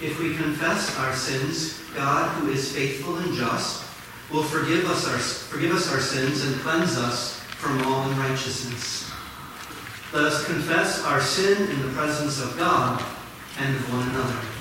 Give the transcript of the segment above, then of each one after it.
If we confess our sins, God, who is faithful and just, will forgive us our, forgive us our sins and cleanse us from all unrighteousness. Let us confess our sin in the presence of God and of one another.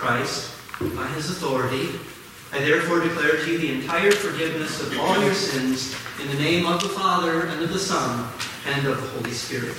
Christ by his authority, I therefore declare to you the entire forgiveness of all your sins in the name of the Father, and of the Son, and of the Holy Spirit.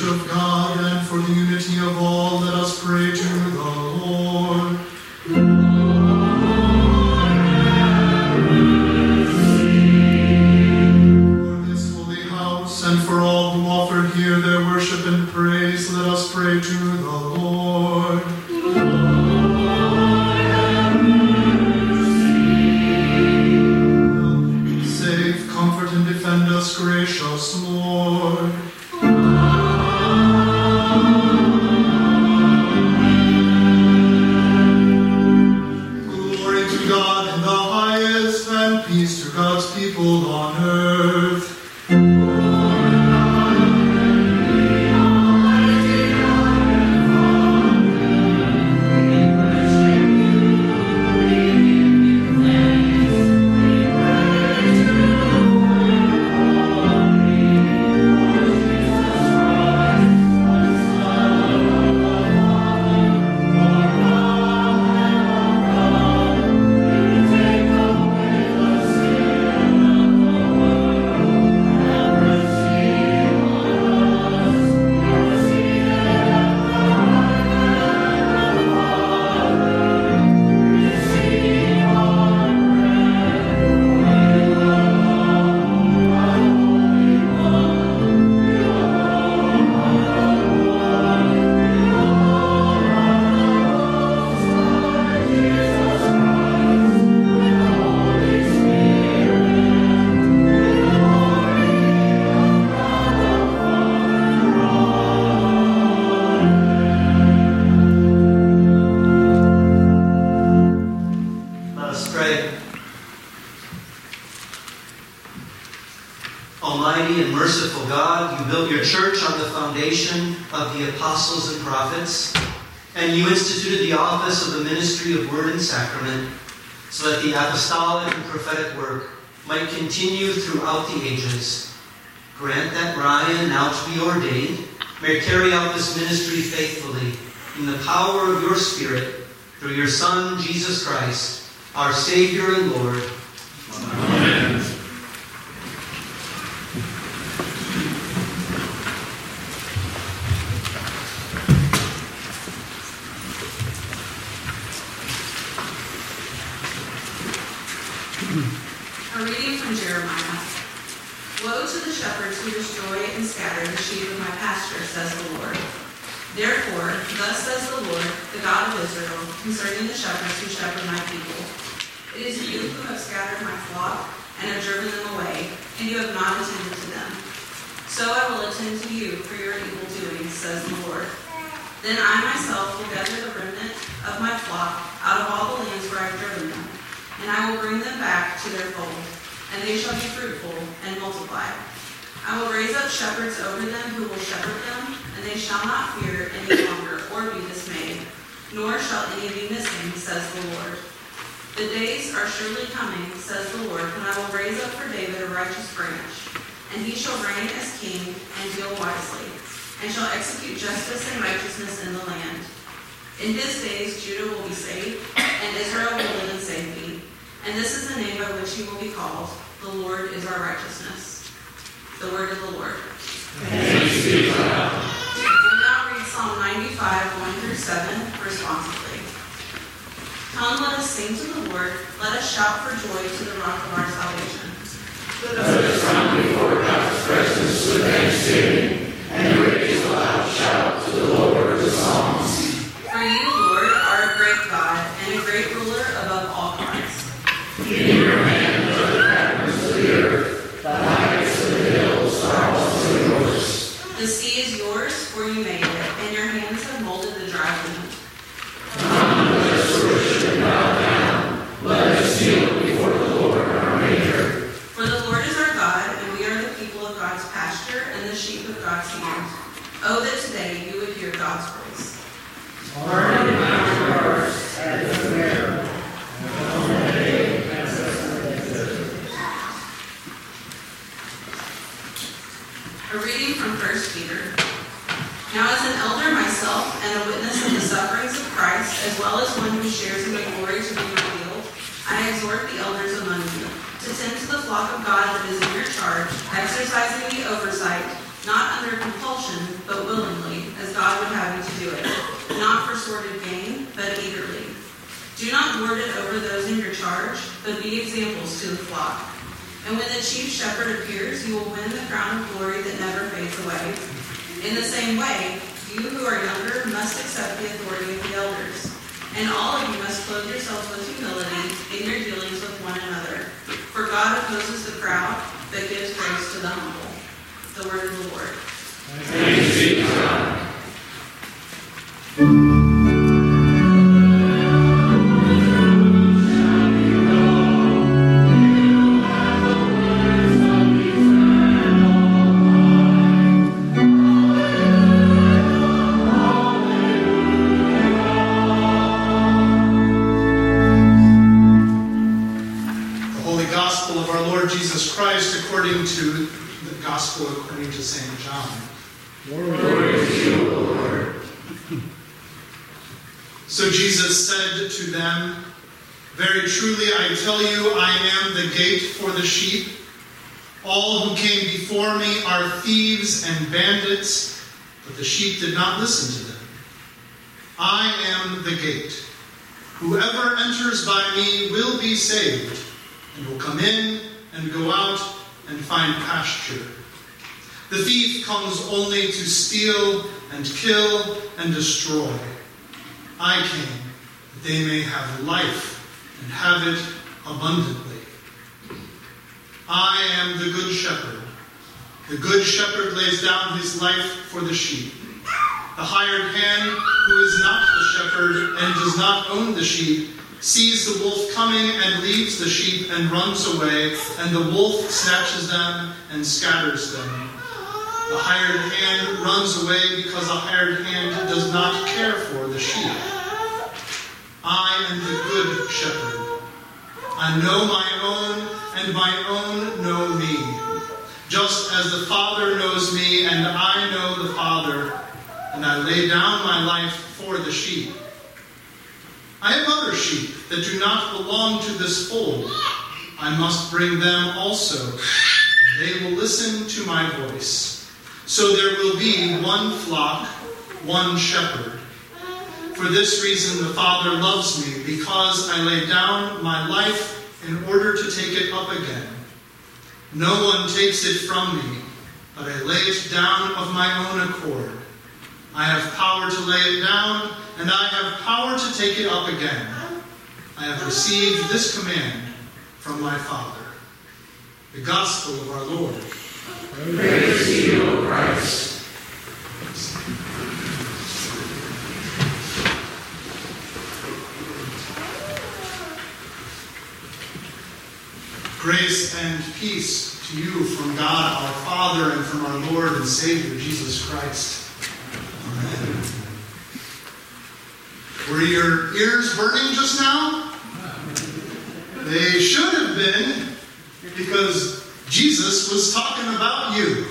Church of God, and for the unity of all, let my people. It is you who have scattered my flock and have driven them away, and you have not attended to them. So I will attend to you for your evil doings, says the Lord. Then I myself will gather the remnant of my flock out of all the lands where I have driven them and I will bring them back to their fold, and they shall be fruitful and multiply. I will raise up shepherds over them who will shepherd them, and they shall not fear any longer or be dismayed, nor shall any be missing, says the Lord. The days are surely coming, says the Lord, when I will raise up for David a righteous branch, and he shall reign as king and deal wisely, and shall execute justice and righteousness in the land. In his days Judah will be saved, and Israel will live in safety. And this is the name by which he will be called. The Lord is our righteousness. The word of the Lord. Thanks be to God. Psalm 95, 1 through 7, responsively. Come, let us sing to the Lord. Let us shout for joy to the rock of our salvation. Let us come before God's presence with thanksgiving and raise a loud shout to the Lord with songs. For you, Lord, are a great God and a great ruler above all gods. In your hand are the patterns of the earth, the heights of the hills are also yours. The sea is yours, for you made it, and your hands have molded the dry land. Come, let us worship and bow down. Let us kneel before the pasture and the sheep of God's hand. Oh, that today you would hear God's voice. A reading from 1 Peter. Now, as an elder myself and a witness of the sufferings of Christ, as well as one who shares in the glory to be revealed, I exhort the elders among you to tend to the flock of God that is in your charge, exercising the oversight, not under compulsion, but willingly, as God would have you to do it, not for sordid gain, but eagerly. Do not lord it over those in your charge, but be examples to the flock. And when the chief shepherd appears, you will win the crown of glory that never fades away. In the same way, you who are younger must accept the authority of the elders. And all of you must clothe yourselves with humility in your dealings. For God opposes the proud, but gives grace to the humble. The word of the Lord. The Jesus said to them, Very truly I tell you, I am the gate for the sheep. All who came before me are thieves and bandits, but the sheep did not listen to them. I am the gate. Whoever enters by me will be saved, and will come in and go out and find pasture. The thief comes only to steal and kill and destroy. I came that they may have life and have it abundantly. I am the good shepherd. The good shepherd lays down his life for the sheep. The hired hand, who is not the shepherd and does not own the sheep, sees the wolf coming and leaves the sheep and runs away, and the wolf snatches them and scatters them. The hired hand runs away because the hired hand does not care for the sheep. I am the good shepherd. I know my own, and my own know me. Just as the Father knows me, and I know the Father, and I lay down my life for the sheep. I have other sheep that do not belong to this fold. I must bring them also. They will listen to my voice. So there will be one flock, one shepherd. For this reason the Father loves me, because I lay down my life in order to take it up again. No one takes it from me, but I lay it down of my own accord. I have power to lay it down, and I have power to take it up again. I have received this command from my Father. The Gospel of our Lord. Praise to you, O Christ. Grace and peace to you from God our Father and from our Lord and Savior Jesus Christ. Amen. Were your ears burning just now? They should have been, because Jesus was talking about you.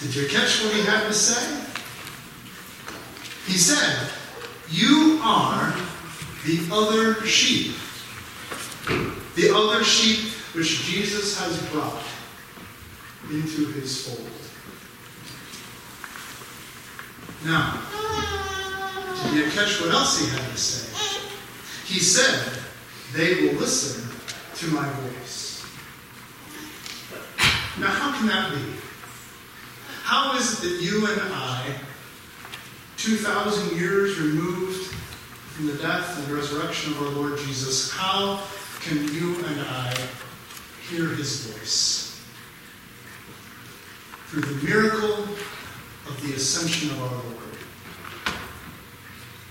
Did you catch what he had to say? He said, You are the other sheep. The other sheep which Jesus has brought into his fold. Now, did you catch what else he had to say? He said, They will listen to my voice. Now, how can that be? How is it that you and I, 2,000 years removed from the death and resurrection of our Lord Jesus, how can you and I hear his voice? Through the miracle of the ascension of our Lord.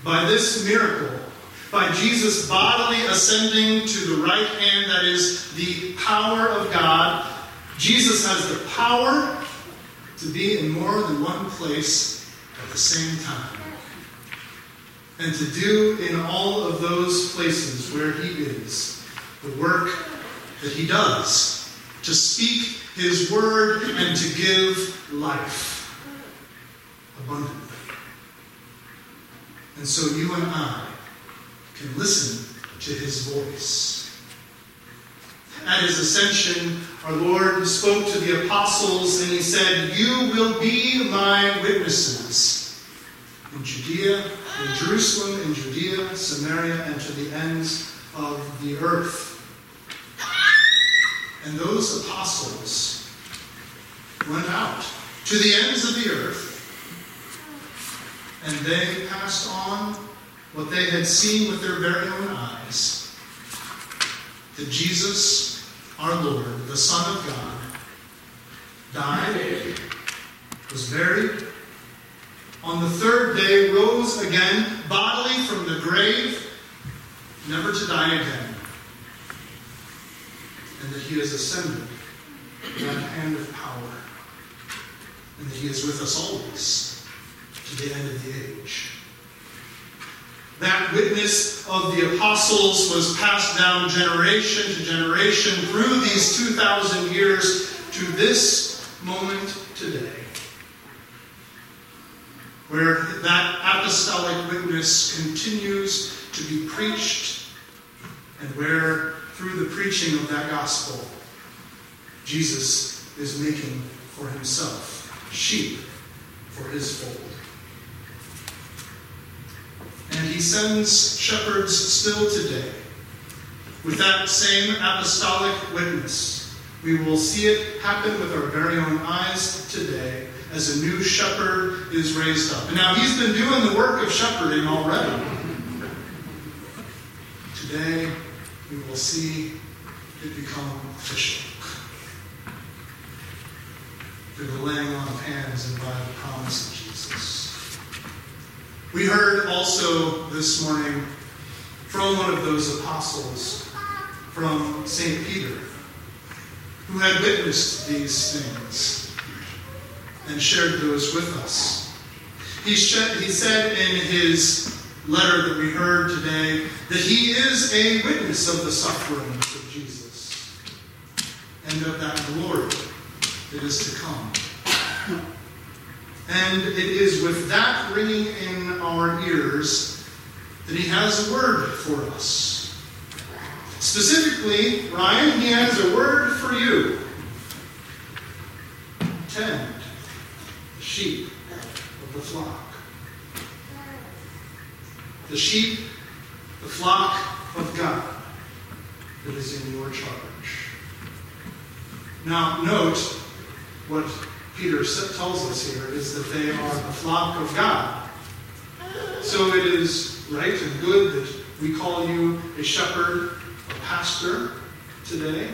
By this miracle, by Jesus bodily ascending to the right hand, that is the power of God, Jesus has the power to be in more than one place at the same time. And to do in all of those places where he is the work that he does, to speak his word and to give life abundantly. And so you and I can listen to his voice. At his ascension, our Lord spoke to the apostles and he said, You will be my witnesses in Judea, in Jerusalem, in Judea, Samaria, and to the ends of the earth. And those apostles went out to the ends of the earth and they passed on what they had seen with their very own eyes that Jesus, our Lord, the Son of God, died, was buried, on the third day rose again bodily from the grave, never to die again, and that he has ascended to that hand of power, and that he is with us always to the end of the age. That witness of the apostles was passed down generation to generation through these 2,000 years to this moment today, where that apostolic witness continues to be preached, and where through the preaching of that gospel, Jesus is making for himself sheep for his fold. And he sends shepherds still today with that same apostolic witness. We will see it happen with our very own eyes today as a new shepherd is raised up. And now he's been doing the work of shepherding already. Today we will see it become official through the laying on of hands and by the promise. We heard also this morning from one of those apostles, from St. Peter, who had witnessed these things and shared those with us. He, he said in his letter that we heard today that he is a witness of the sufferings of Jesus and of that glory that is to come. And it is with that ringing in our ears that he has a word for us. Specifically, Ryan, he has a word for you. Tend the sheep of the flock. The sheep, the flock of God that is in your charge. Now, note what Peter tells us here is that they are the flock of God. So it is right and good that we call you a shepherd, a pastor today.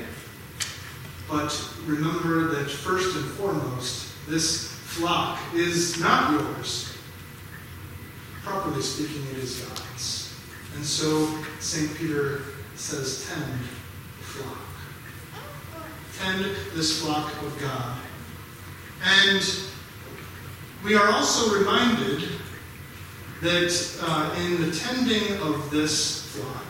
But remember that first and foremost, this flock is not yours. Properly speaking, it is God's. And so St. Peter says, tend the flock. Tend this flock of God. And we are also reminded that uh, in the tending of this flock,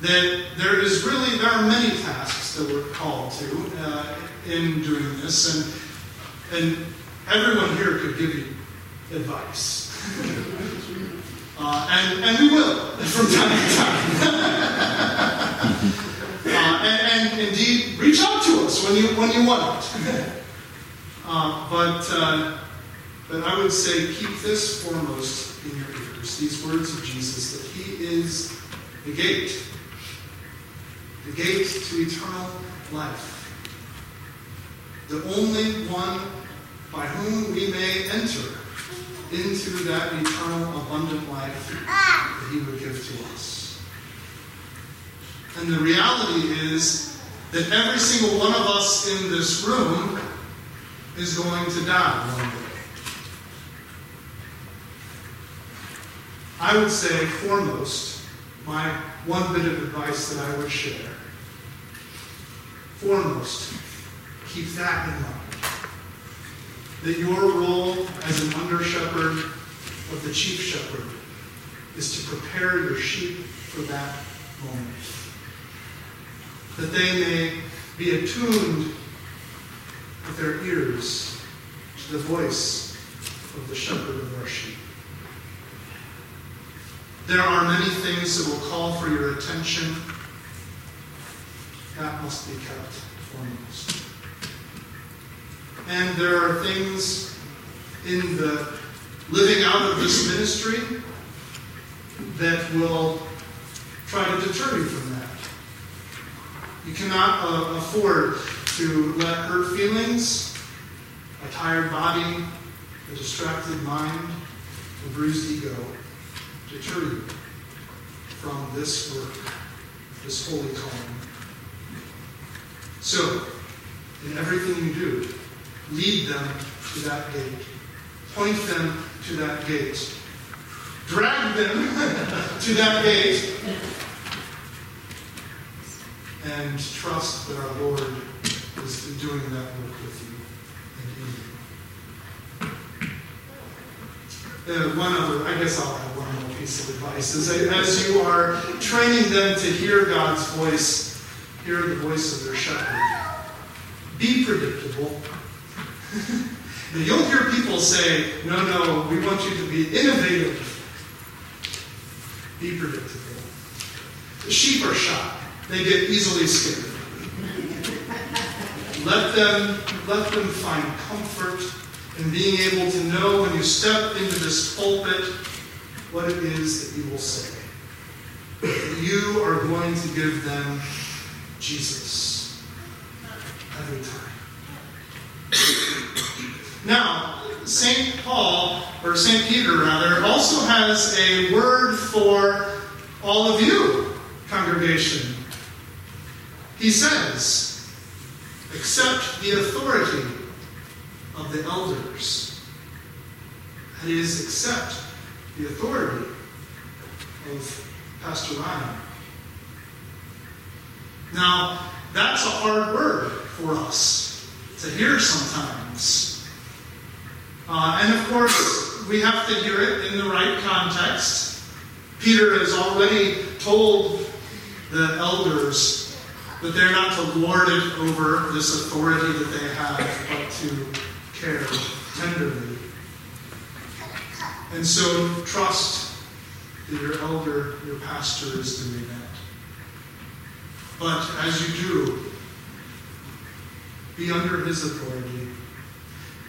that there is really there are many tasks that we're called to uh, in doing this, and and everyone here could give you advice, uh, and and we will from time to time, uh, and, and indeed reach out to us when you when you want. it. Uh, but, uh, but I would say keep this foremost in your ears these words of Jesus that He is the gate, the gate to eternal life, the only one by whom we may enter into that eternal, abundant life that He would give to us. And the reality is that every single one of us in this room is going to die one day. I would say, foremost, my one bit of advice that I would share. Foremost, keep that in mind. That your role as an under shepherd of the chief shepherd is to prepare your sheep for that moment. That they may be attuned with their ears to the voice of the shepherd of our sheep. There are many things that will call for your attention. That must be kept foremost. And there are things in the living out of this ministry that will try to deter you from that. You cannot uh, afford to let hurt feelings, a tired body, a distracted mind, a bruised ego deter you from this work, this holy calling. So, in everything you do, lead them to that gate. Point them to that gate. Drag them to that gate. And trust that our Lord is doing that work with you and in you. Uh, one other, I guess I'll have one more piece of advice. Is as you are training them to hear God's voice, hear the voice of their shepherd, be predictable. You'll hear people say, no, no, we want you to be innovative. Be predictable. The sheep are shy. They get easily scared. Let them, let them find comfort in being able to know when you step into this pulpit what it is that you will say. That you are going to give them Jesus every time. Now, St. Paul, or St. Peter rather, also has a word for all of you, congregation. He says, accept the authority of the elders. That is, accept the authority of Pastor Ryan. Now, that's a hard word for us to hear sometimes. Uh, and of course, we have to hear it in the right context. Peter has already told the elders that they're not to lord it over this authority that they have, but to care tenderly. And so trust that your elder, your pastor, is doing that. But as you do, be under his authority,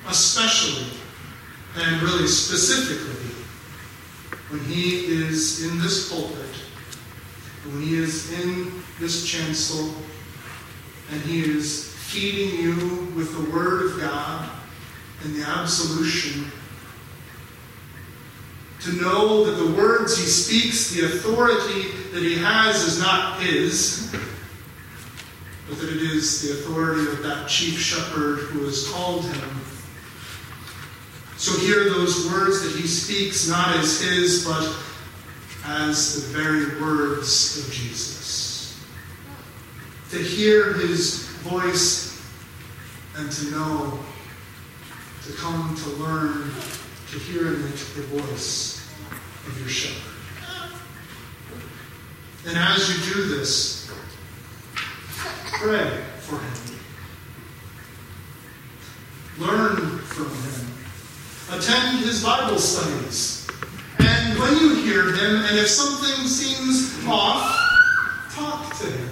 especially and really specifically when he is in this pulpit, when he is in this chancel, and he is feeding you with the Word of God and the absolution. To know that the words he speaks, the authority that he has, is not his, but that it is the authority of that chief shepherd who has called him. So hear those words that he speaks not as his, but as the very words of Jesus. To hear his voice and to know, to come to learn, to hear in it the voice of your shepherd. And as you do this, pray for him. Learn from him. Attend his Bible studies. And when you hear him, and if something seems off, talk to him.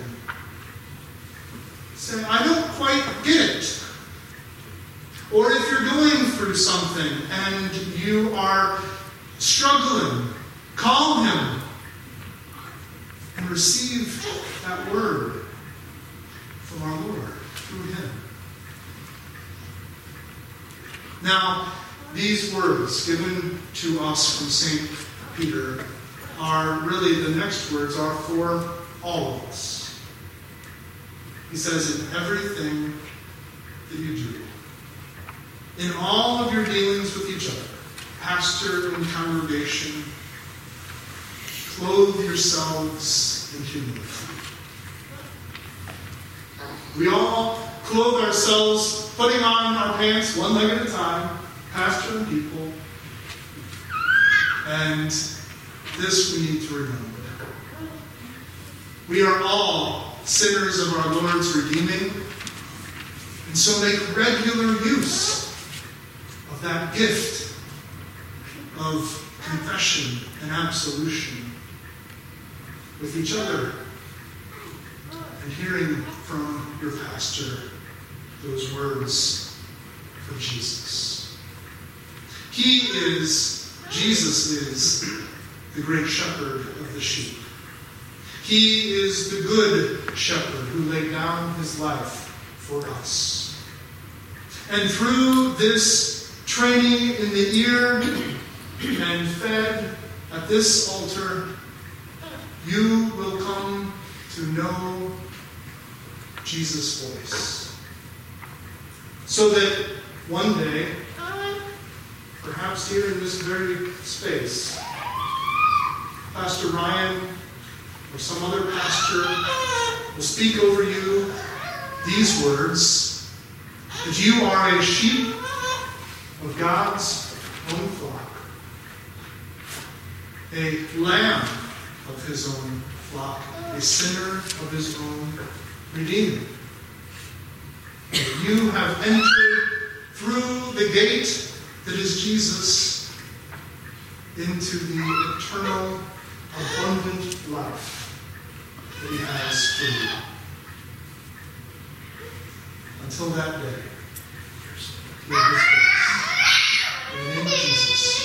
Say, I don't quite get it. Or if you're going through something and you are struggling, call him and receive that word from our Lord through him. Now, these words given to us from St. Peter are really the next words are for all of us. He says, in everything that you do, in all of your dealings with each other, pastor and congregation, clothe yourselves in humility. We all clothe ourselves, putting on our pants one leg at a time, pastor and people. And this we need to remember. We are all sinners of our Lord's redeeming, and so make regular use of that gift of confession and absolution with each other and hearing from your pastor those words of Jesus. He is, Jesus is the great shepherd of the sheep. He is the good shepherd who laid down his life for us. And through this training in the ear and fed at this altar, you will come to know Jesus' voice. So that one day, perhaps here in this very space, Pastor Ryan or some other pastor will speak over you these words that you are a sheep of God's own flock, a lamb of his own flock, a sinner of his own redeeming. You have entered through the gate that is Jesus into the eternal, abundant life that he has for you. Until that day, hear his voice. In the name of Jesus.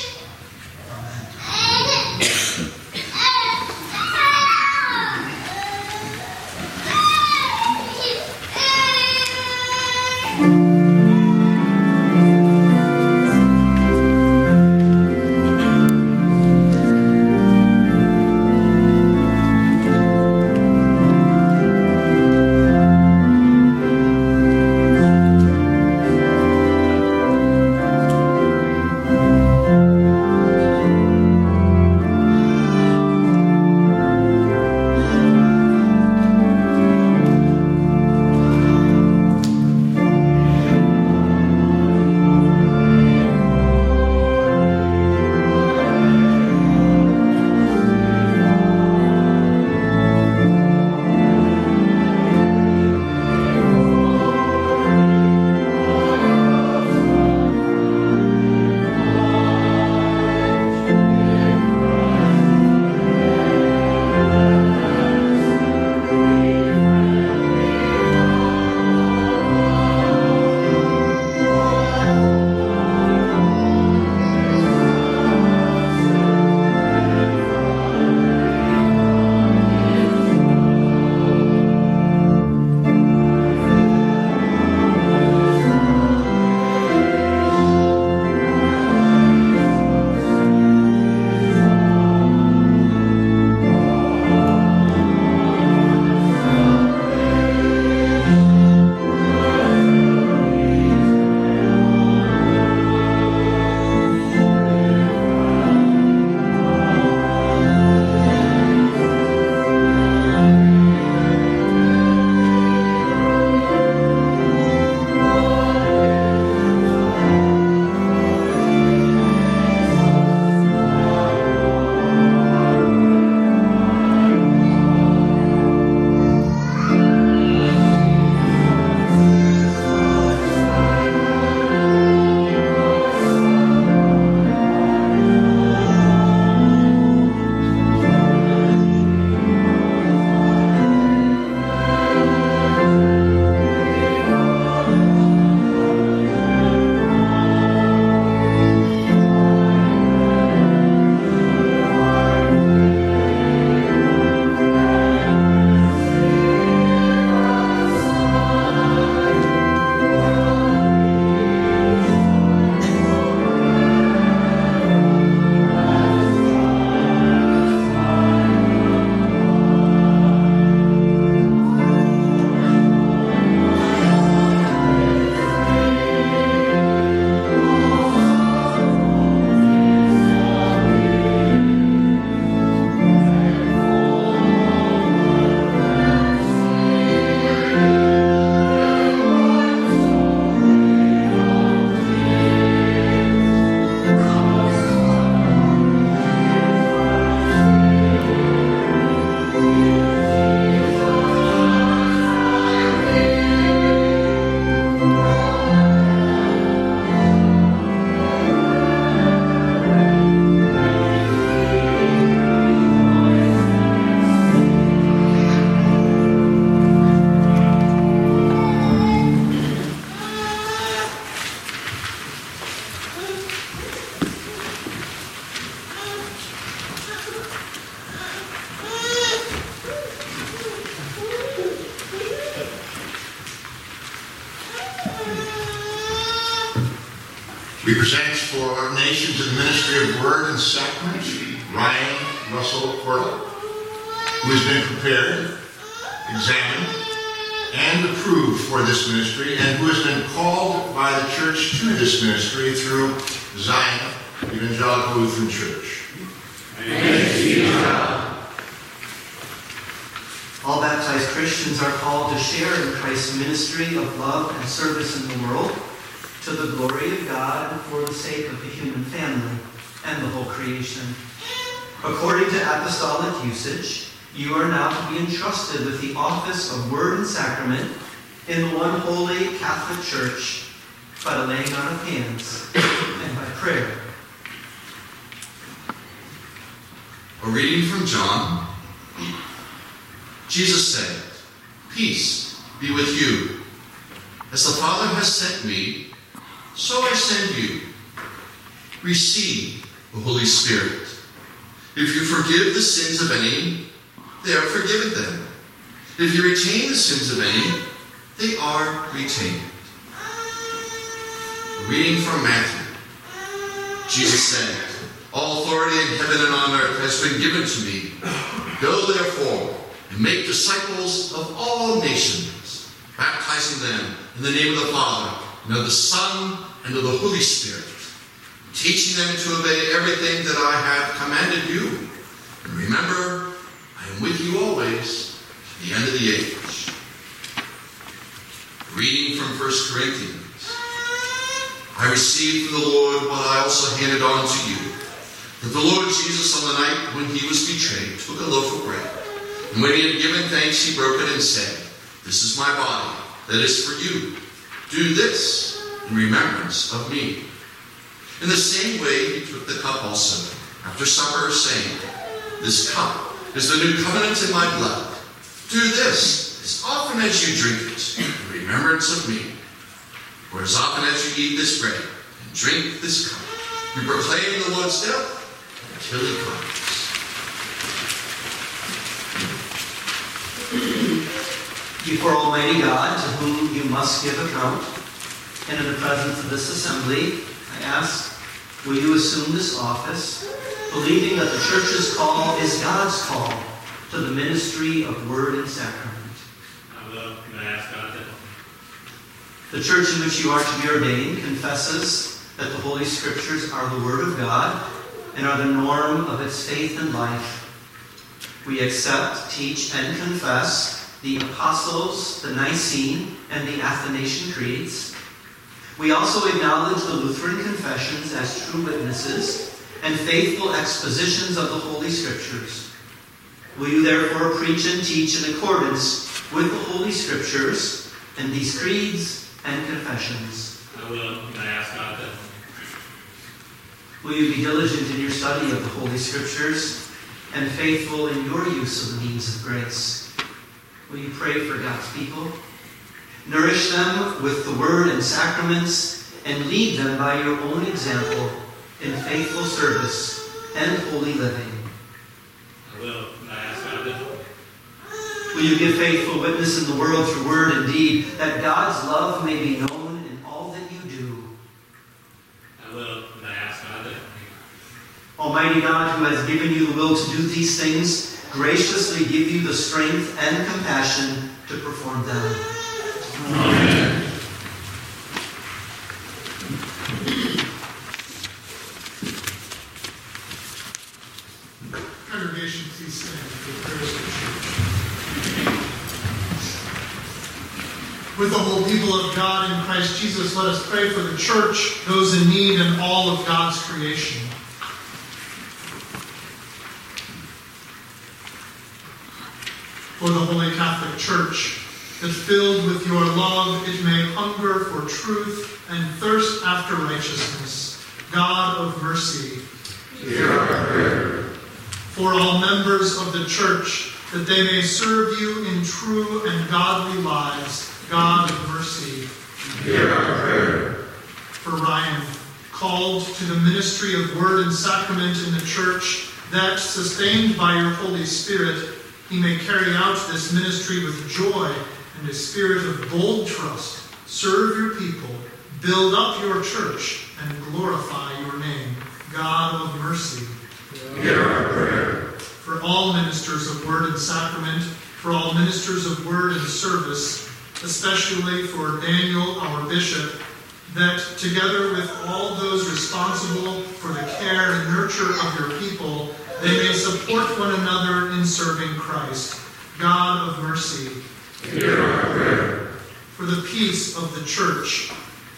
Christians are called to share in Christ's ministry of love and service in the world to the glory of God and for the sake of the human family and the whole creation. According to apostolic usage, you are now to be entrusted with the office of Word and Sacrament in the one holy Catholic Church by the laying on of hands and by prayer. A reading from John. Jesus said, Peace be with you. As the Father has sent me, so I send you. Receive the Holy Spirit. If you forgive the sins of any, they are forgiven them. If you retain the sins of any, they are retained. Reading from Matthew. Jesus said, All authority in heaven and on earth has been given to me. Go therefore make disciples of all nations, baptizing them in the name of the Father, and of the Son, and of the Holy Spirit, teaching them to obey everything that I have commanded you. And remember, I am with you always to the end of the age. Reading from 1 Corinthians. I received from the Lord what I also handed on to you. That the Lord Jesus, on the night when he was betrayed, took a loaf of bread. And when he had given thanks, he broke it and said, This is my body, that is for you. Do this in remembrance of me. In the same way, he took the cup also, after supper, saying, This cup is the new covenant in my blood. Do this as often as you drink it in remembrance of me. For as often as you eat this bread and drink this cup, you proclaim the Lord's death until he comes. Before Almighty God, to whom you must give account, and in the presence of this assembly, I ask, will you assume this office, believing that the church's call is God's call to the ministry of word and sacrament? I will, and I ask God to. The church in which you are to be ordained confesses that the Holy Scriptures are the Word of God and are the norm of its faith and life. We accept, teach, and confess the Apostles, the Nicene, and the Athanasian Creeds. We also acknowledge the Lutheran confessions as true witnesses and faithful expositions of the Holy Scriptures. Will you therefore preach and teach in accordance with the Holy Scriptures and these creeds and confessions? I will, and I ask God to. Will you be diligent in your study of the Holy Scriptures and faithful in your use of the means of grace? Will you pray for God's people? Nourish them with the Word and sacraments and lead them by your own example in faithful service and holy living. I will, I ask God to. Will you give faithful witness in the world through word and deed that God's love may be known in all that you do? I will, and I ask God to help me. Almighty God, who has given you the will to do these things, graciously give you the strength and compassion to perform them. Congregation, please stand. With the whole people of God in Christ Jesus, let us pray for the church, those in need, and all of God's creation. For the Holy Catholic Church, that filled with your love it may hunger for truth and thirst after righteousness. God of mercy, hear our prayer. for all members of the church, that they may serve you in true and godly lives. God of mercy. Hear our prayer. For Ryan, called to the ministry of word and sacrament in the church, that, sustained by your Holy Spirit, he may carry out this ministry with joy and a spirit of bold trust, serve your people, Build up your church and glorify your name, God of mercy. Hear our prayer. For all ministers of word and sacrament, for all ministers of word and service, especially for Daniel, our bishop, that together with all those responsible for the care and nurture of your people, they may support one another in serving Christ. God of mercy. Hear our prayer. For the peace of the church,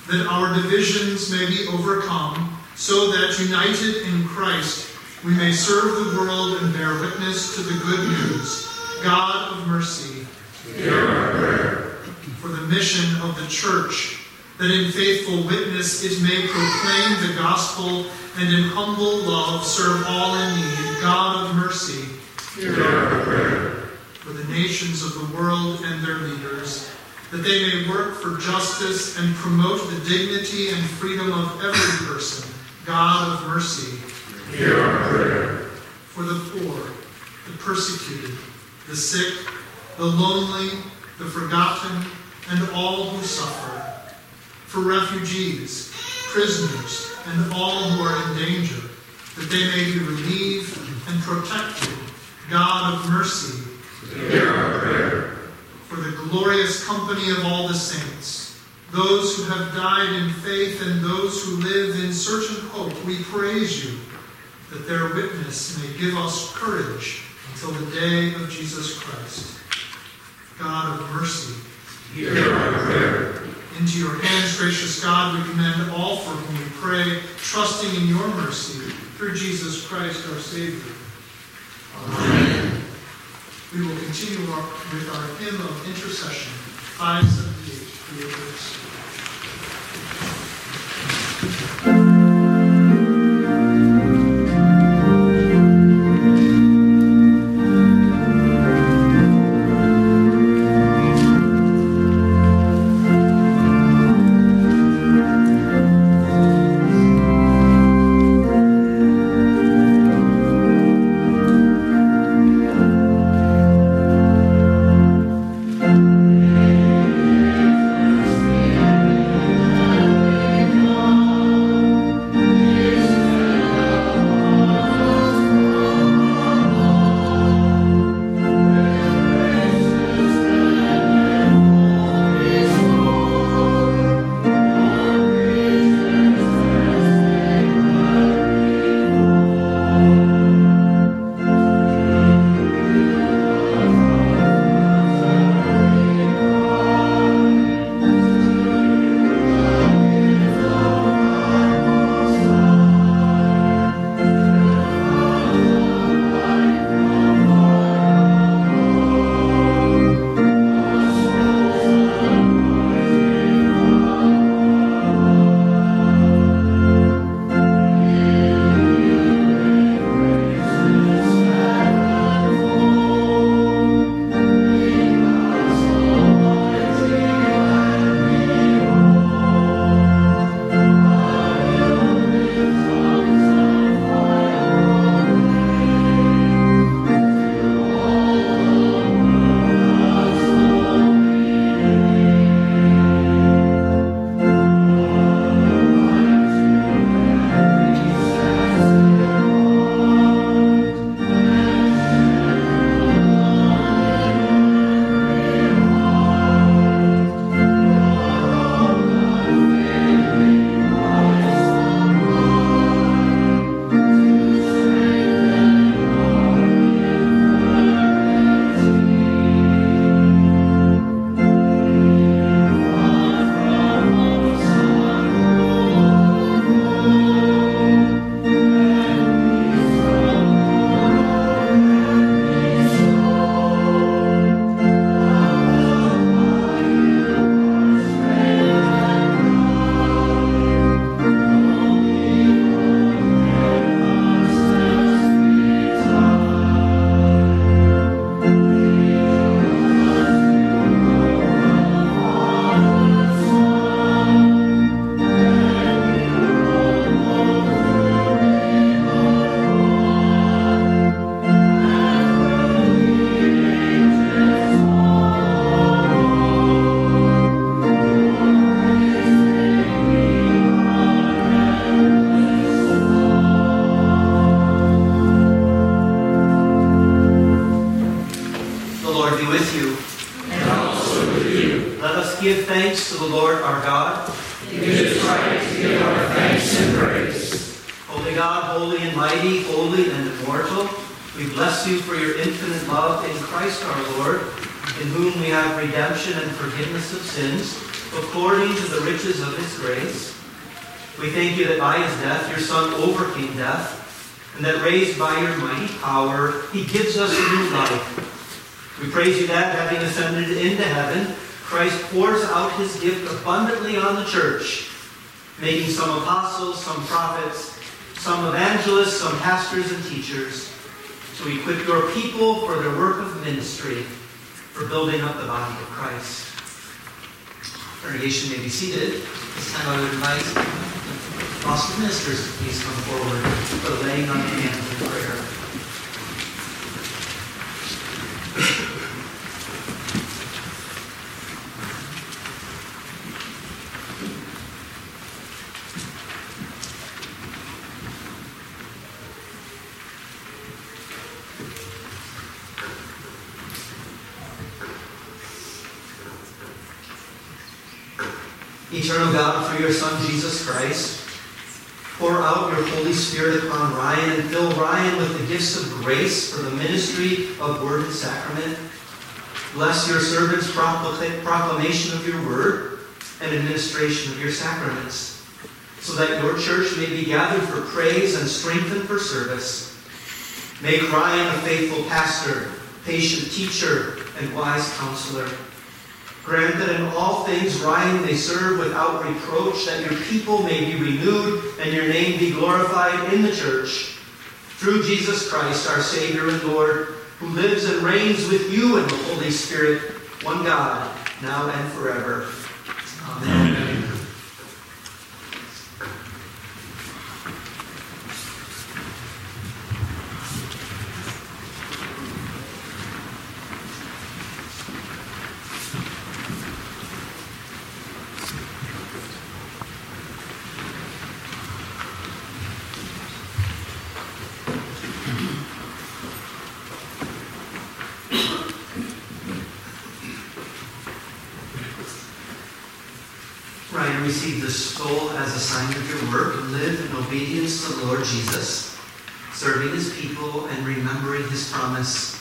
that our divisions may be overcome, so that united in Christ we may serve the world and bear witness to the good news. God of mercy. Hear our prayer. For the mission of the church, that in faithful witness it may proclaim the gospel and in humble love serve all in need. God of mercy. Hear our prayer. For the nations of the world and their leaders, that they may work for justice and promote the dignity and freedom of every person. God of mercy. Hear our prayer. For the poor, the persecuted, the sick, the lonely, the forgotten, and all who suffer. For refugees, prisoners, and all who are in danger, that they may be relieved and protected. God of mercy. Hear our prayer. For the glorious company of all the saints, those who have died in faith and those who live in certain hope, we praise you, that their witness may give us courage until the day of Jesus Christ. God of mercy, Hear our prayer. Into your hands, gracious God, we commend all for whom we pray, trusting in your mercy, through Jesus Christ our Savior. Amen. We will continue our, with our hymn of intercession, 578, Creators. Pastors and teachers, to equip your people for their work of ministry, for building up the body of Christ. Congregation may be seated. This time I would invite gospel ministers to please come forward for laying on hands in prayer. Eternal God, through your Son Jesus Christ, pour out your Holy Spirit upon Ryan and fill Ryan with the gifts of grace for the ministry of word and sacrament. Bless your servant's proclamation of your word and administration of your sacraments, so that your church may be gathered for praise and strengthened for service. Make Ryan a faithful pastor, patient teacher, and wise counselor. Grant that in all things Ryan may serve without reproach, that your people may be renewed and your name be glorified in the church. Through Jesus Christ, our Savior and Lord, who lives and reigns with you in the Holy Spirit, one God, now and forever. Amen. Amen. Ryan received this soul as a sign of your work and live in obedience to the Lord Jesus, serving his people and remembering his promise.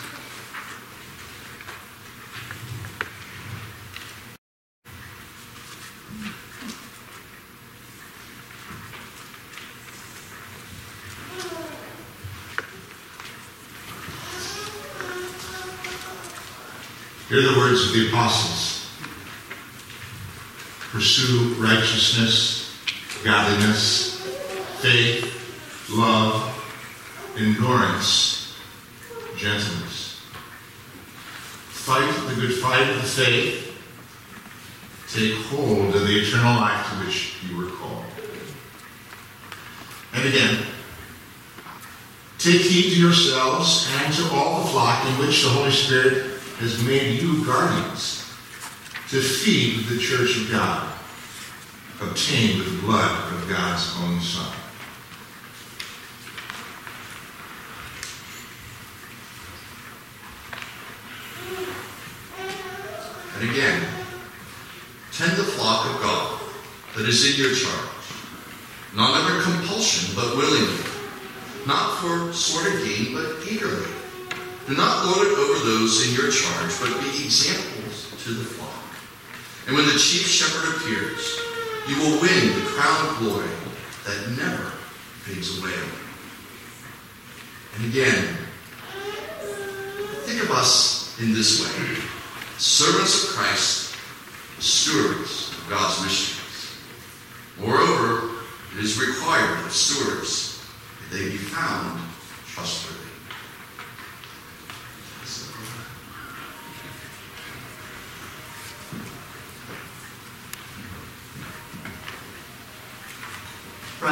Hear the words of the apostles. Pursue righteousness, godliness, faith, love, endurance, gentleness. Fight the good fight of the faith. Take hold of the eternal life to which you were called. And again, take heed to yourselves and to all the flock in which the Holy Spirit has made you guardians to feed the church of God, obtained with the blood of God's own Son. And again, tend the flock of God that is in your charge, not under compulsion, but willingly, not for sort of gain, but eagerly. Do not lord it over those in your charge, but be examples to the flock. And when the chief shepherd appears, you will win the crown of glory that never fades away. And again, think of us in this way servants of Christ, stewards of God's mysteries. Moreover, it is required of stewards that they be found trustworthy.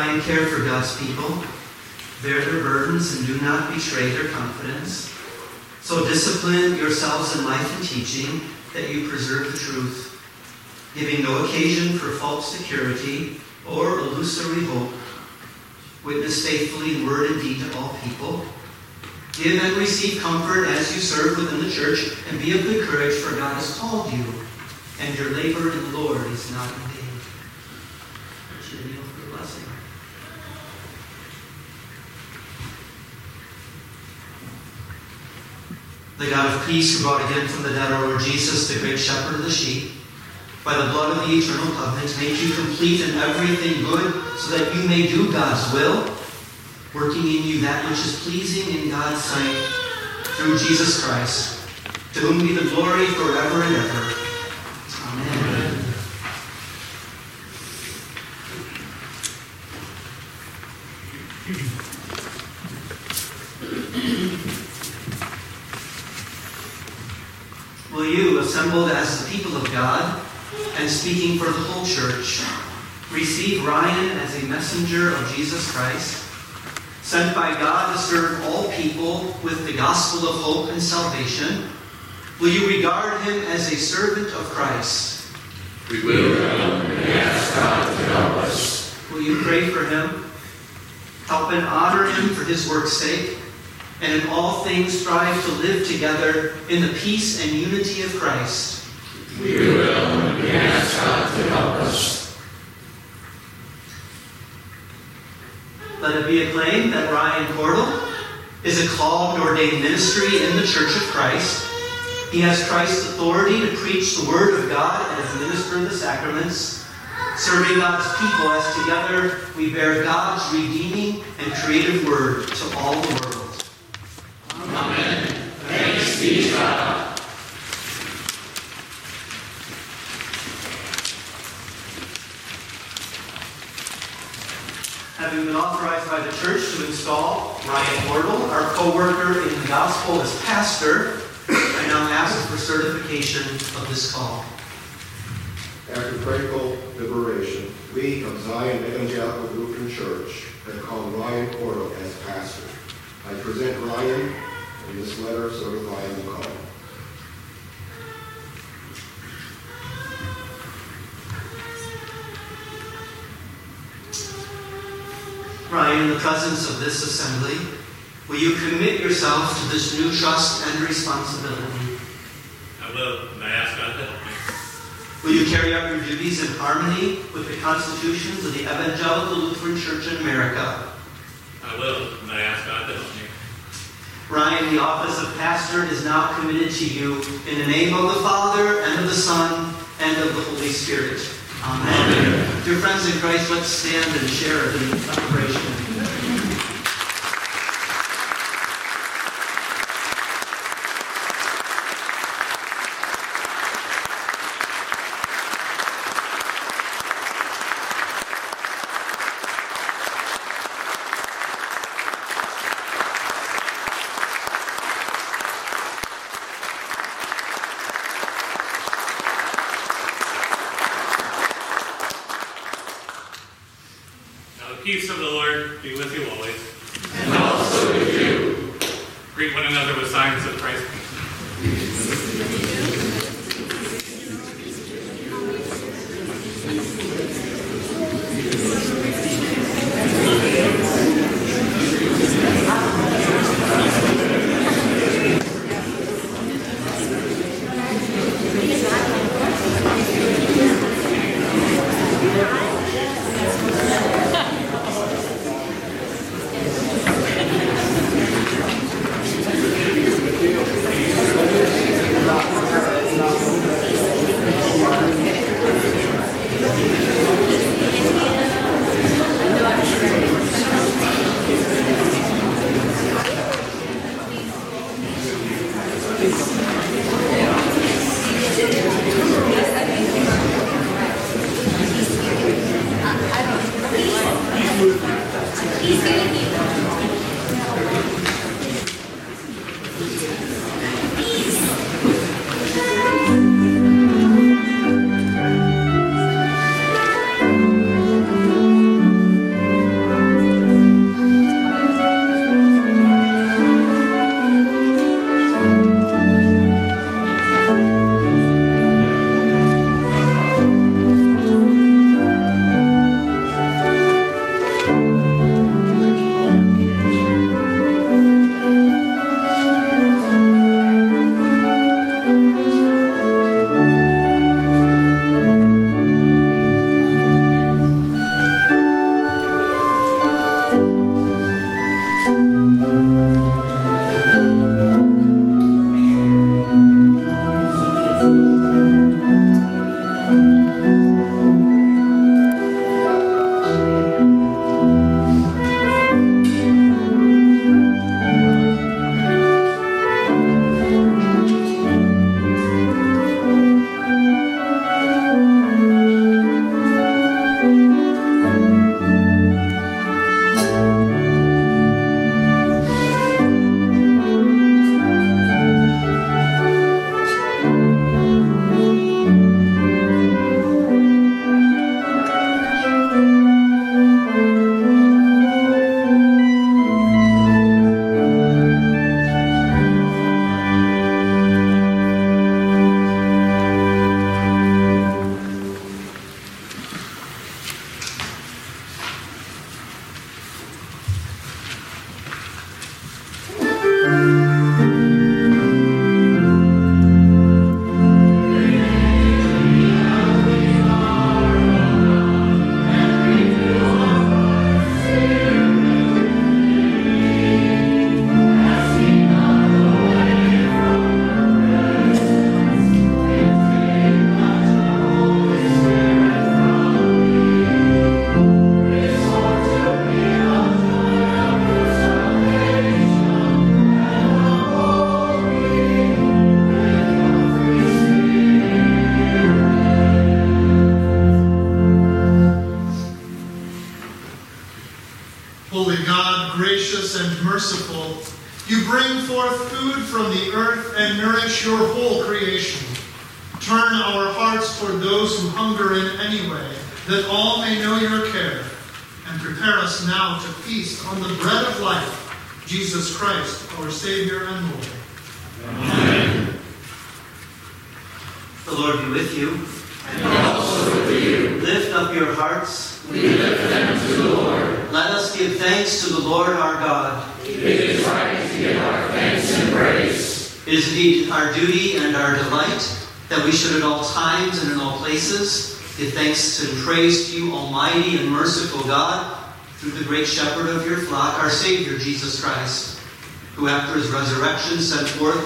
Ryan, care for God's people. Bear their burdens and do not betray their confidence. So discipline yourselves in life and teaching, that you preserve the truth, giving no occasion for false security or illusory hope. Witness faithfully in word and deed to all people. Give and receive comfort as you serve within the church, and be of good courage, for God has called you, and your labor in the Lord is not in vain. I should kneel for the blessing. The God of peace who brought again from the dead our Lord Jesus, the great shepherd of the sheep, by the blood of the eternal covenant, make you complete in everything good, so that you may do God's will, working in you that which is pleasing in God's sight, through Jesus Christ, to whom be the glory forever and ever. Amen. Will you, assembled as the people of God, and speaking for the whole church, receive Ryan as a messenger of Jesus Christ, sent by God to serve all people with the gospel of hope and salvation? Will you regard him as a servant of Christ? We will. And ask God to help us. Will you pray for him? Help and honor him for his work's sake, and in all things strive to live together in the peace and unity of Christ. We will ask God to help us. Let it be acclaimed that Ryan Cordle is a called and ordained ministry in the Church of Christ. He has Christ's authority to preach the Word of God and as minister of the sacraments, serving God's people as together we bear God's redeeming and creative Word to all the world. Having been authorized by the church to install Ryan Cordle, our co-worker in the gospel, as pastor, I now ask for certification of this call. After prayerful deliberation, we of Zion Evangelical Lutheran Church have called Ryan Porto as pastor. I present Ryan in this letter certifying the call. Ryan, in the presence of this assembly, will you commit yourself to this new trust and responsibility? I will, and I ask God to help me. Will you carry out your duties in harmony with the constitutions of the Evangelical Lutheran Church in America? I will, and I ask God to help me. Ryan, the office of pastor is now committed to you in the name of the Father, and of the Son, and of the Holy Spirit. Amen. Dear friends in Christ, let's stand and share in the celebration.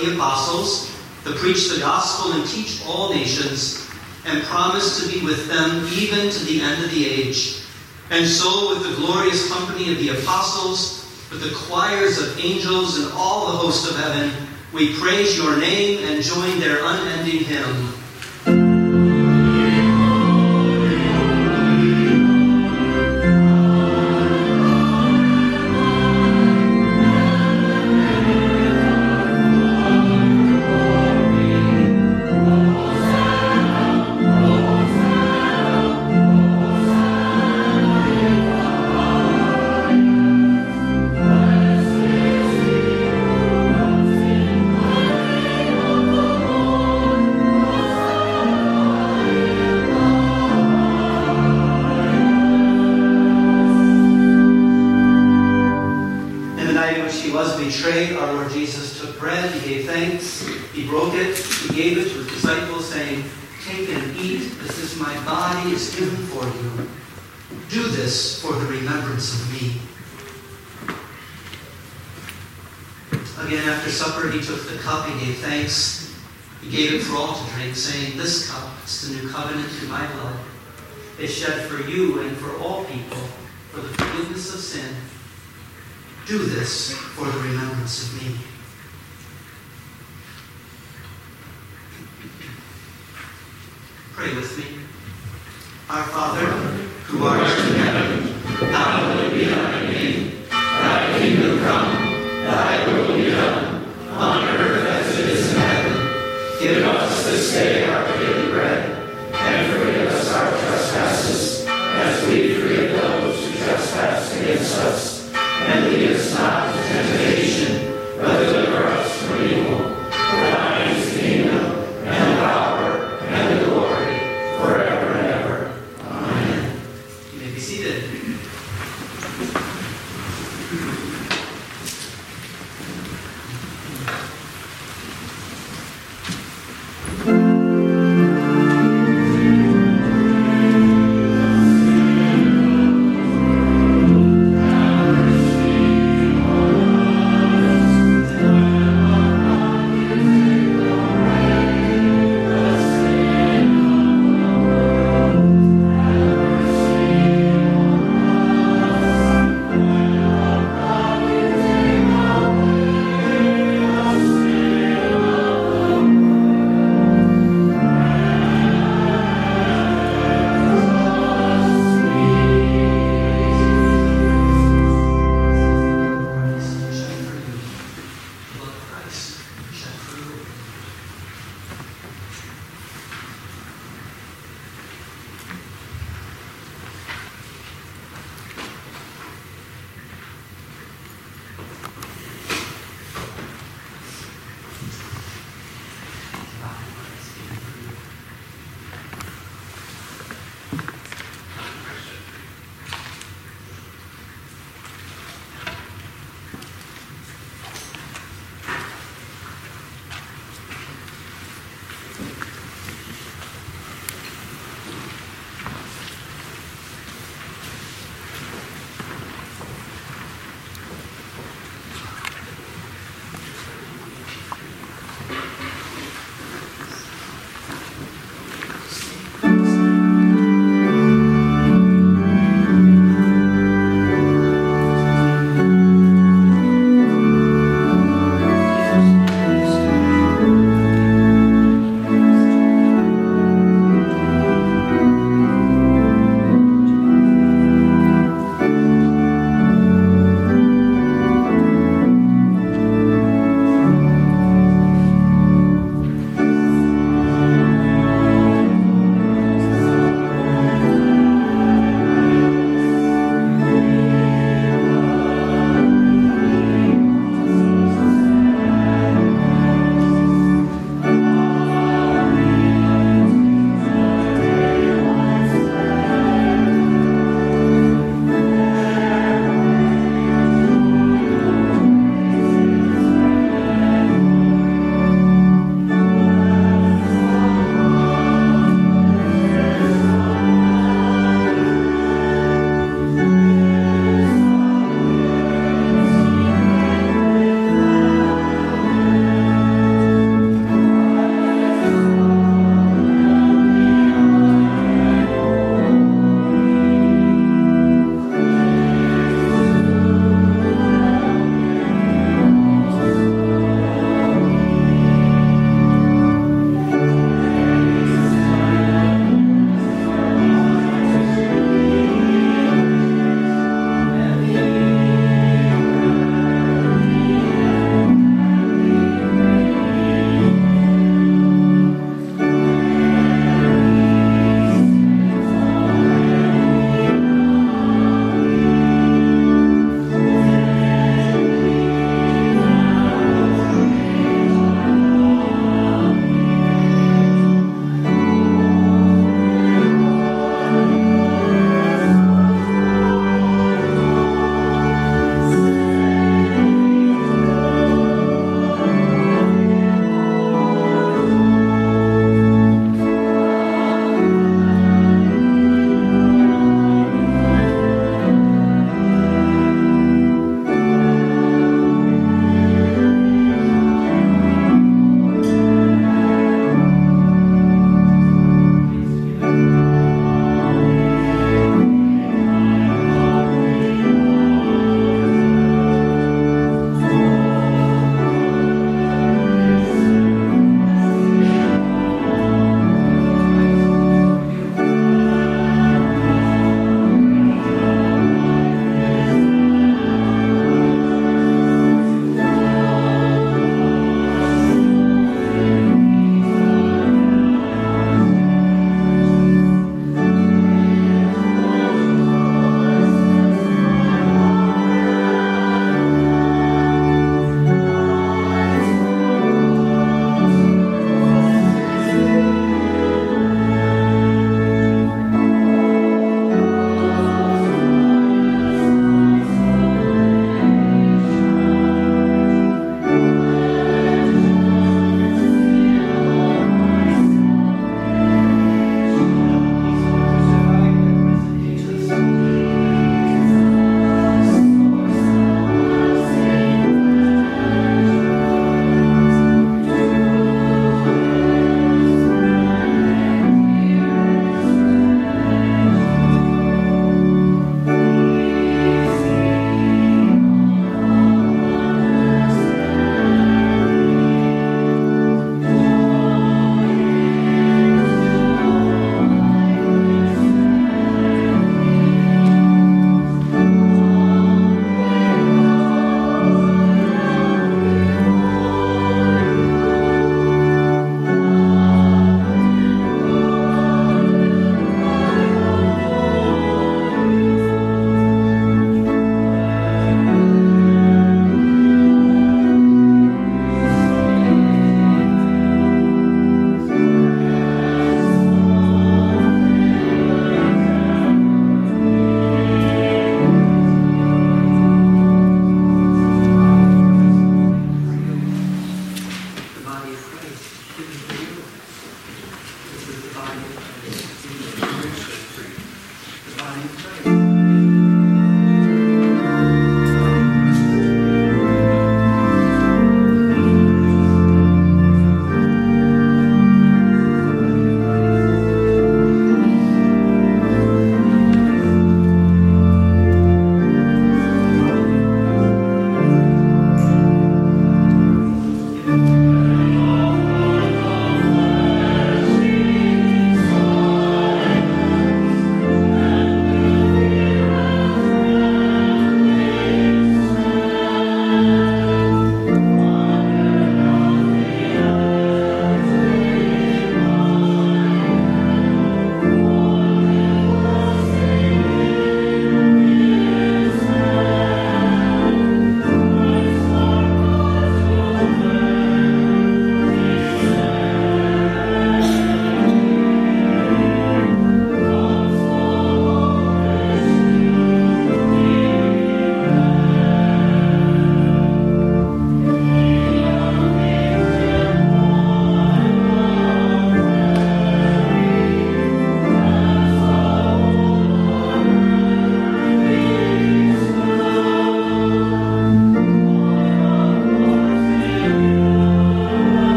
the apostles to preach the gospel and teach all nations, and promise to be with them even to the end of the age. And so, with the glorious company of the apostles, with the choirs of angels and all the host of heaven, we praise your name and join their unending hymn. divine, divine praise.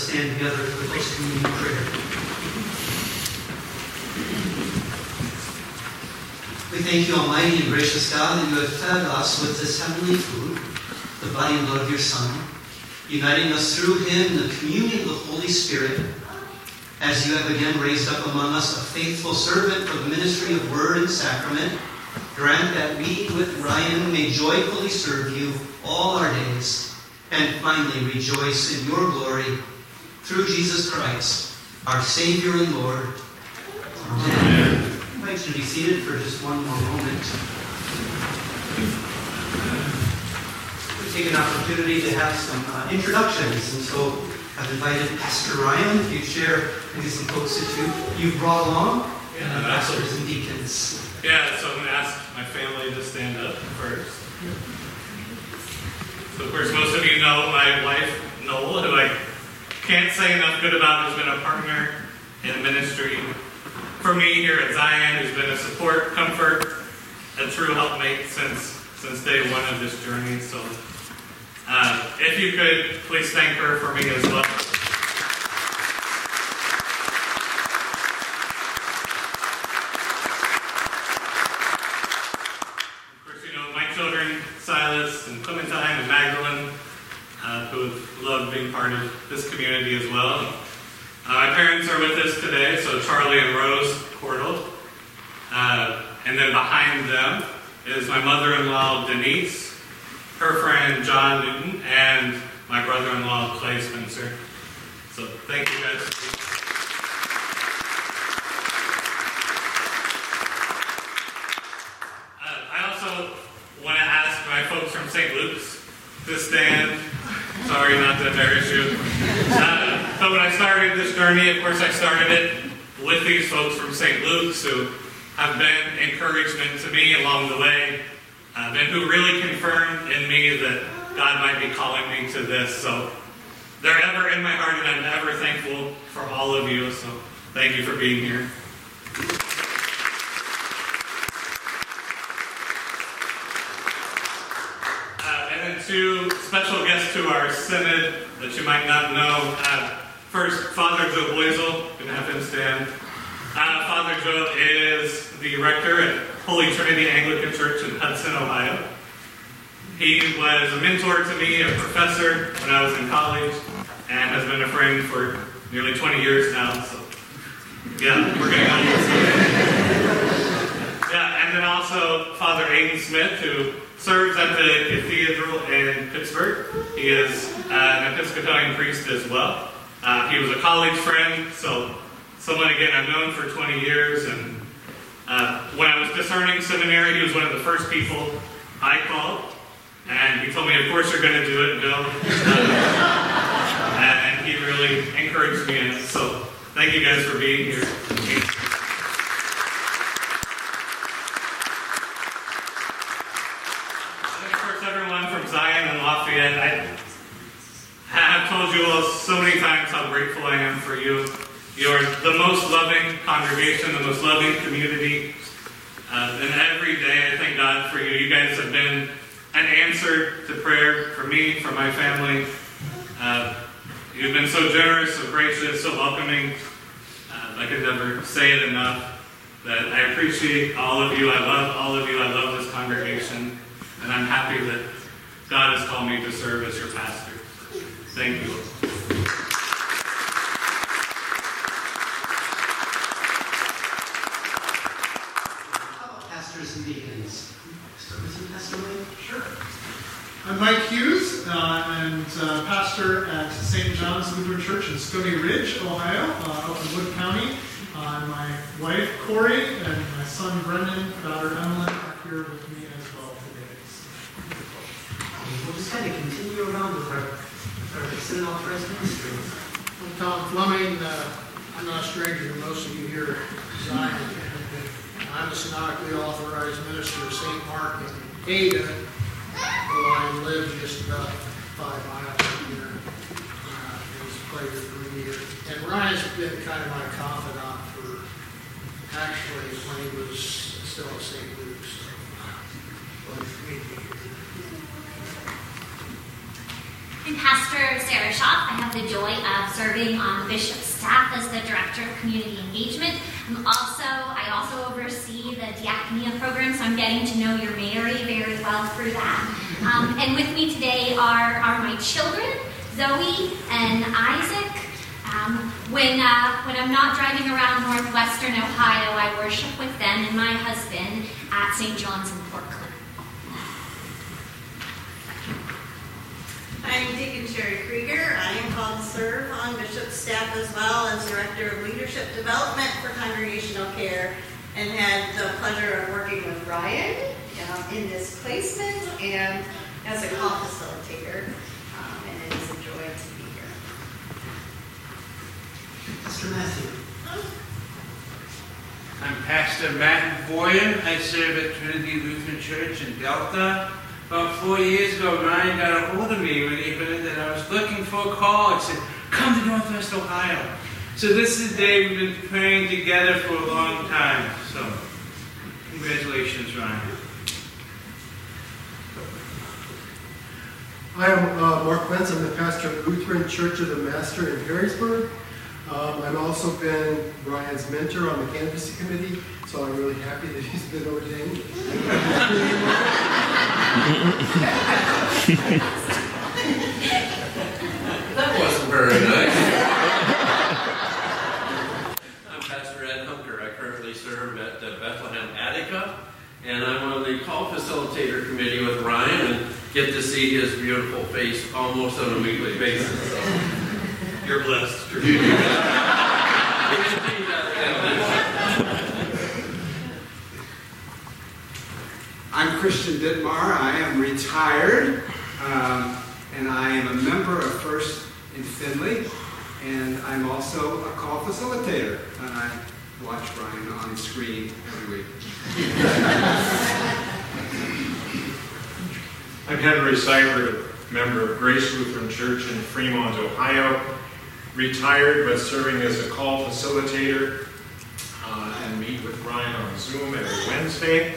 Us stand together for the close communion prayer. We thank you, Almighty and gracious God, that you have fed us with this heavenly food, the body and blood of your Son, uniting us through him in the communion of the Holy Spirit, as you have again raised up among us a faithful servant for the ministry of word and sacrament. Grant that we, with Ryan, may joyfully serve you all our days, and finally rejoice in your glory through Jesus Christ, our Savior and Lord. Amen. I invite you to be seated for just one more moment. We take an opportunity to have some uh, introductions, and so I've invited Pastor Ryan, if you share maybe some folks that you, you've brought along, Yeah, and pastors and deacons. Yeah, so I'm going to ask my family to stand up first. So, of course, most of you know my wife, Noel, who I can't say enough good about, has been a partner in ministry for me here at Zion, who's been a support, comfort, a true helpmate since since day one of this journey. So, uh, if you could please thank her for me as well. Of course, you know, my children, Silas and Clementine and Magdalene, uh, who have loved being part of this community as well. Uh, my parents are with us today, so Charlie and Rose Cordle. Uh, and then behind them is my mother-in-law, Denise, her friend, John Newton, and my brother-in-law, Clay Spencer. So thank you guys. Uh, I also want to ask my folks from St. Luke's to stand. Sorry not to embarrass you. Uh, but when I started this journey, of course, I started it with these folks from St. Luke's who have been encouragement to me along the way um, and who really confirmed in me that God might be calling me to this. So they're ever in my heart, and I'm ever thankful for all of you. So thank you for being here. Uh, and then two special guests to our synod that you might not know. Uh, first, Father Joe Boisel. To have him stand. Uh, Father Joe is the rector at Holy Trinity Anglican Church in Hudson, Ohio. He was a mentor to me, a professor when I was in college, and has been a friend for nearly 20 years now. So, yeah, we're to go. Yeah, and then also Father Aiden Smith, who serves at the cathedral in Pittsburgh. He is uh, an Episcopalian priest as well. Uh, he was a college friend, so someone again I've known for 20 years. And uh, when I was discerning seminary, he was one of the first people I called, and he told me, "Of course you're going to do it, Bill." Uh, and he really encouraged me in it. So thank you guys for being here. And of course, everyone and Lafayette, I have told you all so many times how grateful I am for you. You are the most loving congregation, the most loving community. Uh, and every day I thank God for you. You guys have been an answer to prayer for me, for my family. Uh, you've been so generous, so gracious, so welcoming. Uh, I could never say it enough that I appreciate all of you. I love all of you. I love this congregation. And I'm happy that God has called me to serve as your pastor. Thank you. How about pastors and deacons? Start with you, Pastor Wayne. Sure. I'm Mike Hughes, uh, and uh, pastor at St. John's Lutheran Church in Stony Ridge, Ohio, uh, up in Wood County. Uh, my wife Corey and my son Brendan, daughter Emily are here with me as well today. We'll just kind of continue around with our, with our authorized ministry. I'm Tom Fleming. Uh, I'm not a stranger to most of you here. I'm a synodically authorized minister of St. Mark in Ada, though I live just about five miles from here. Uh, It was a pleasure for me here. And Ryan's been kind of my confidant for, actually, when he was still at St. Luke's. So, pleasure for me to be here. And Pastor Sarah Schaff. I have the joy of serving on the bishop's staff as the director of community engagement. I'm also, I also oversee the diakonia program, so I'm getting to know your Mary very well through that. Um, and with me today are, are my children, Zoe and Isaac. Um, when, uh, when I'm not driving around northwestern Ohio, I worship with them and my husband at St. John's in Portland. I'm Deacon Sherry Krieger. I am called to serve on Bishop's staff as well as Director of Leadership Development for Congregational Care and had the pleasure of working with Ryan um, in this placement and as a call facilitator. Um, and it is a joy to be here. Pastor Matthew. I'm Pastor Matt Boyan. I serve at Trinity Lutheran Church in Delta. About four years ago, Ryan got a hold of me when he heard that I was looking for a call. He said, come to Northwest Ohio. So this is the day we've been praying together for a long time. So congratulations, Ryan. Hi, I'm uh, Mark Wentz. I'm the pastor of Lutheran Church of the Master in Harrisburg. Um, I've also been Ryan's mentor on the canvassing committee, so I'm really happy that he's been ordained. That wasn't very nice. I'm Pastor Ed Hunker. I currently serve at uh, Bethlehem Attica, and I'm on the call facilitator committee with Ryan and get to see his beautiful face almost on a weekly basis. So You're blessed. I'm Christian Dittmar. I am retired, um, and I am a member of First in Findlay, and I'm also a call facilitator. And I watch Brian on screen every week. I'm Henry Seibert, member of Grace Lutheran Church in Fremont, Ohio, retired but serving as a call facilitator uh, and meet with Ryan on Zoom every Wednesday.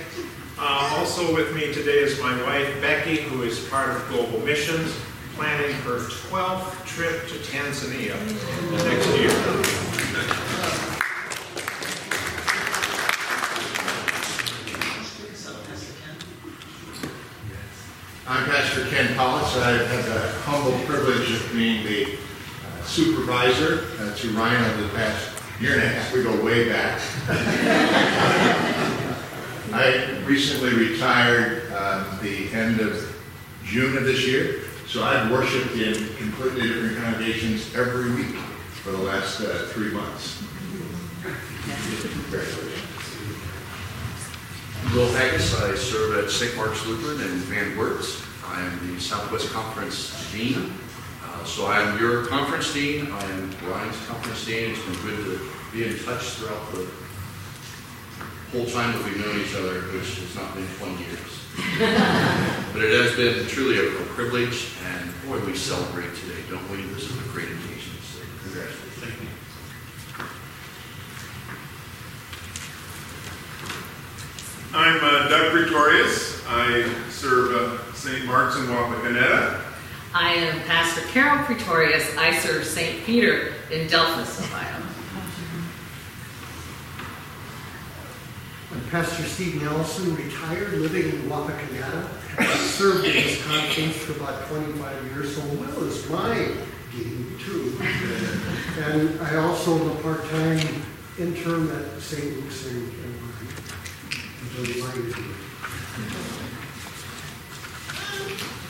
Uh, also with me today is my wife Becky, who is part of Global Missions, planning her 12th trip to Tanzania next year. I'm Pastor Ken Pollis. I have had the humble privilege of being the uh, supervisor uh, to Ryan over the past year and a half. We go way back. I recently retired um, the end of June of this year, so I've worshiped in completely different congregations every week for the last uh, three months. Will Haggis, I serve at St. Mark's Lutheran in Van Wert. I am the Southwest Conference Dean. Uh, so I am your conference dean, I am Ryan's conference dean. It's been good to be in touch throughout the whole time that we've known each other, which has not been 20 years. but it has been truly a, a privilege, and boy, we celebrate today, don't we? This is a great occasion, so congratulations. Thank you. I'm uh, Doug Pretorius. I serve uh, St. Mark's in Wapakoneta. I am Pastor Carol Pretorius. I serve St. Peter in Delphos, Ohio. I'm Pastor Steve Nelson, retired, living in Wapakoneta. Served in this conference for about 25 years, so Will is my dean, too. And I also am a part-time intern at St. Luke's in time.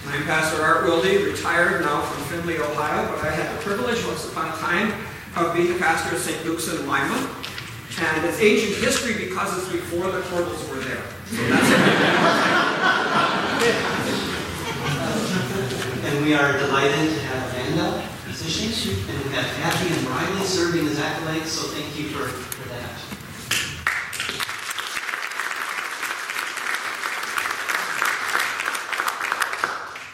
I'm Pastor Art Wilde, retired now from Findlay, Ohio, but I had the privilege once upon a time of being a pastor at St. Luke's in Lima. And it's ancient history because it's before the portals were there. So And we are delighted to have Vanda positioned, and we have Kathy and Riley serving as acolytes, so thank you for, for that.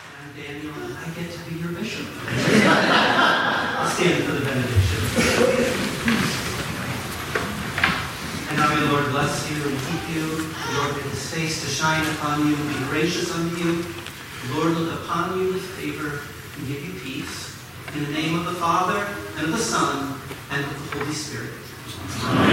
And I'm Daniel, and I get to be your bishop. I'll stand for the benediction. And now may the Lord bless you and keep you. The Lord make his face to shine upon you and be gracious unto you. The Lord look upon you with favor and give you peace. In the name of the Father, and of the Son, and of the Holy Spirit. Amen.